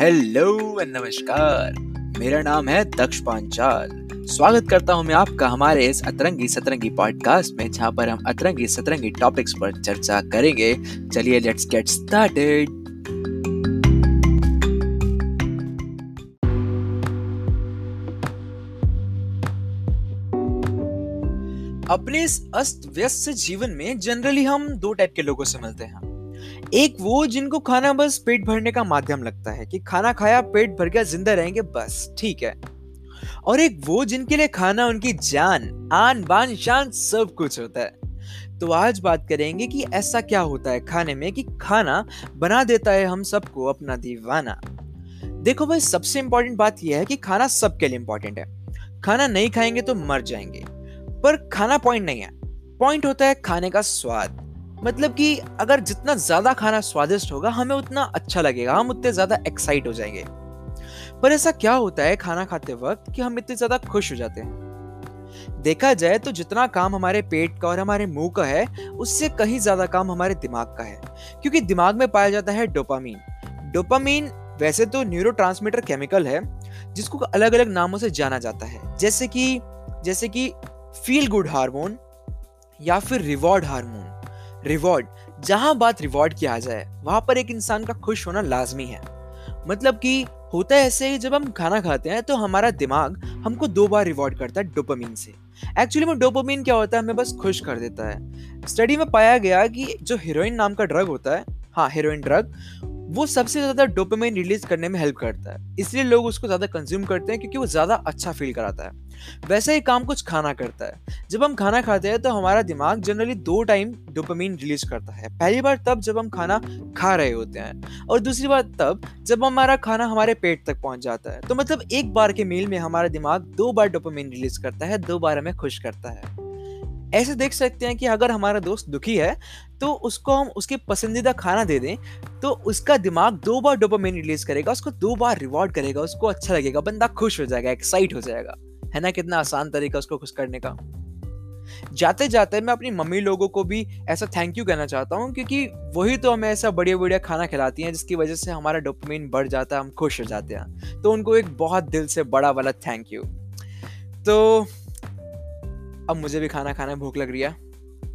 Hello and नमस्कार। मेरा नाम है दक्ष पांचाल। स्वागत करता हूँ मैं आपका हमारे इस अतरंगी सतरंगी पॉडकास्ट में, जहाँ पर हम अतरंगी सतरंगी टॉपिक्स पर चर्चा करेंगे। चलिए लेट्स गेट स्टार्टेड अपने इस अस्त व्यस्त जीवन में जनरली हम दो टाइप के लोगों से मिलते हैं। एक वो जिनको खाना बस पेट भरने का माध्यम लगता है कि खाना खाया, पेट भर गया, ज़िंदा रहेंगे, बस, ठीक है। और एक वो जिनके लिए खाना, उनकी जान, आन, बान, शान सब कुछ होता है। तो आज बात करेंगे कि ऐसा क्या होता है खाने में कि खाना बना देता है हम सबको अपना दीवाना। देखो भाई, सबसे इंपॉर्टेंट बात यह है कि खाना सबके लिए इंपॉर्टेंट है। खाना नहीं खाएँगे तो मर जाएँगे। पर खाना पॉइंट नहीं है। पॉइंट होता है खाने का स्वाद। मतलब कि अगर जितना ज़्यादा खाना स्वादिष्ट होगा, हमें उतना अच्छा लगेगा। हम उतने ज़्यादा एक्साइट हो जाएँगे। पर ऐसा क्या होता है खाना खाते वक्त कि हम इतने ज़्यादा खुश हो जाते हैं? देखा जाए तो जितना काम हमारे पेट का और हमारे मुँह का है, उससे कहीं ज़्यादा काम हमारे दिमाग का है। क्योंकि दिमाग में पाया जाता है डोपामीन डोपामीन वैसे तो न्यूरो केमिकल है, जिसको अलग अलग नामों से जाना जाता है। जैसे कि जैसे कि फील गुड हार्मोन या फिर रिवॉर्ड हार्मोन रिवॉर्ड जहाँ बात रिवॉर्ड की आ जाए, वहाँ पर एक इंसान का खुश होना लाजमी है। मतलब कि होता है ऐसे ही जब हम खाना खाते हैं तो हमारा दिमाग हमको दो बार रिवॉर्ड करता है डोपामीन से। एक्चुअली में डोपामीन क्या होता है? हमें बस खुश कर देता है। स्टडी में पाया गया कि जो हीरोइन नाम का ड्रग होता है हाँ हीरोइन ड्रग वो सबसे ज़्यादा डोपामाइन रिलीज़ करने में हेल्प करता है। इसलिए लोग उसको ज़्यादा कंज्यूम करते हैं क्योंकि वो ज़्यादा अच्छा फील कराता है। वैसा ही काम कुछ खाना करता है। जब हम खाना खाते हैं तो हमारा दिमाग जनरली दो टाइम डोपामीन रिलीज़ करता है। पहली बार तब जब हम खाना खा रहे होते हैं और दूसरी बार तब जब हमारा खाना हमारे पेट तक पहुँच जाता है। तो मतलब एक बार के मील में हमारा दिमाग दो बार डोपामीन रिलीज़ करता है, दो बार हमें खुश करता है। ऐसे देख सकते हैं कि अगर हमारा दोस्त दुखी है तो उसको हम उसके पसंदीदा खाना दे दें तो उसका दिमाग दो बार डोपामिन रिलीज़ करेगा, उसको दो बार रिवॉर्ड करेगा, उसको अच्छा लगेगा, बंदा खुश हो जाएगा एक्साइट हो जाएगा। है ना कितना आसान तरीका उसको खुश करने का? जाते जाते मैं अपनी मम्मी लोगों को भी ऐसा थैंक यू कहना चाहता हूँ, क्योंकि वही तो हमें ऐसा बढ़िया बढ़िया खाना खिलाती हैं, जिसकी वजह से हमारा डोपामिन बढ़ जाता है, हम खुश हो जाते हैं। तो उनको एक बहुत दिल से बड़ा वाला थैंक यू तो अब मुझे भी खाना खाने भूख लग रही है।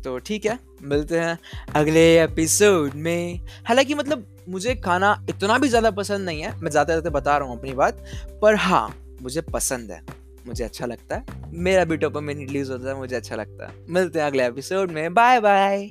तो ठीक है, मिलते हैं अगले एपिसोड में। हालाँकि मतलब मुझे खाना इतना भी ज़्यादा पसंद नहीं है, मैं ज़्यादा ज़्यादा बता रहा हूँ अपनी बात, पर हाँ मुझे पसंद है, मुझे अच्छा लगता है। मेरा भी टोपामिन रिलीज़ होता है, मुझे अच्छा लगता है। मिलते हैं अगले एपिसोड में। Bye bye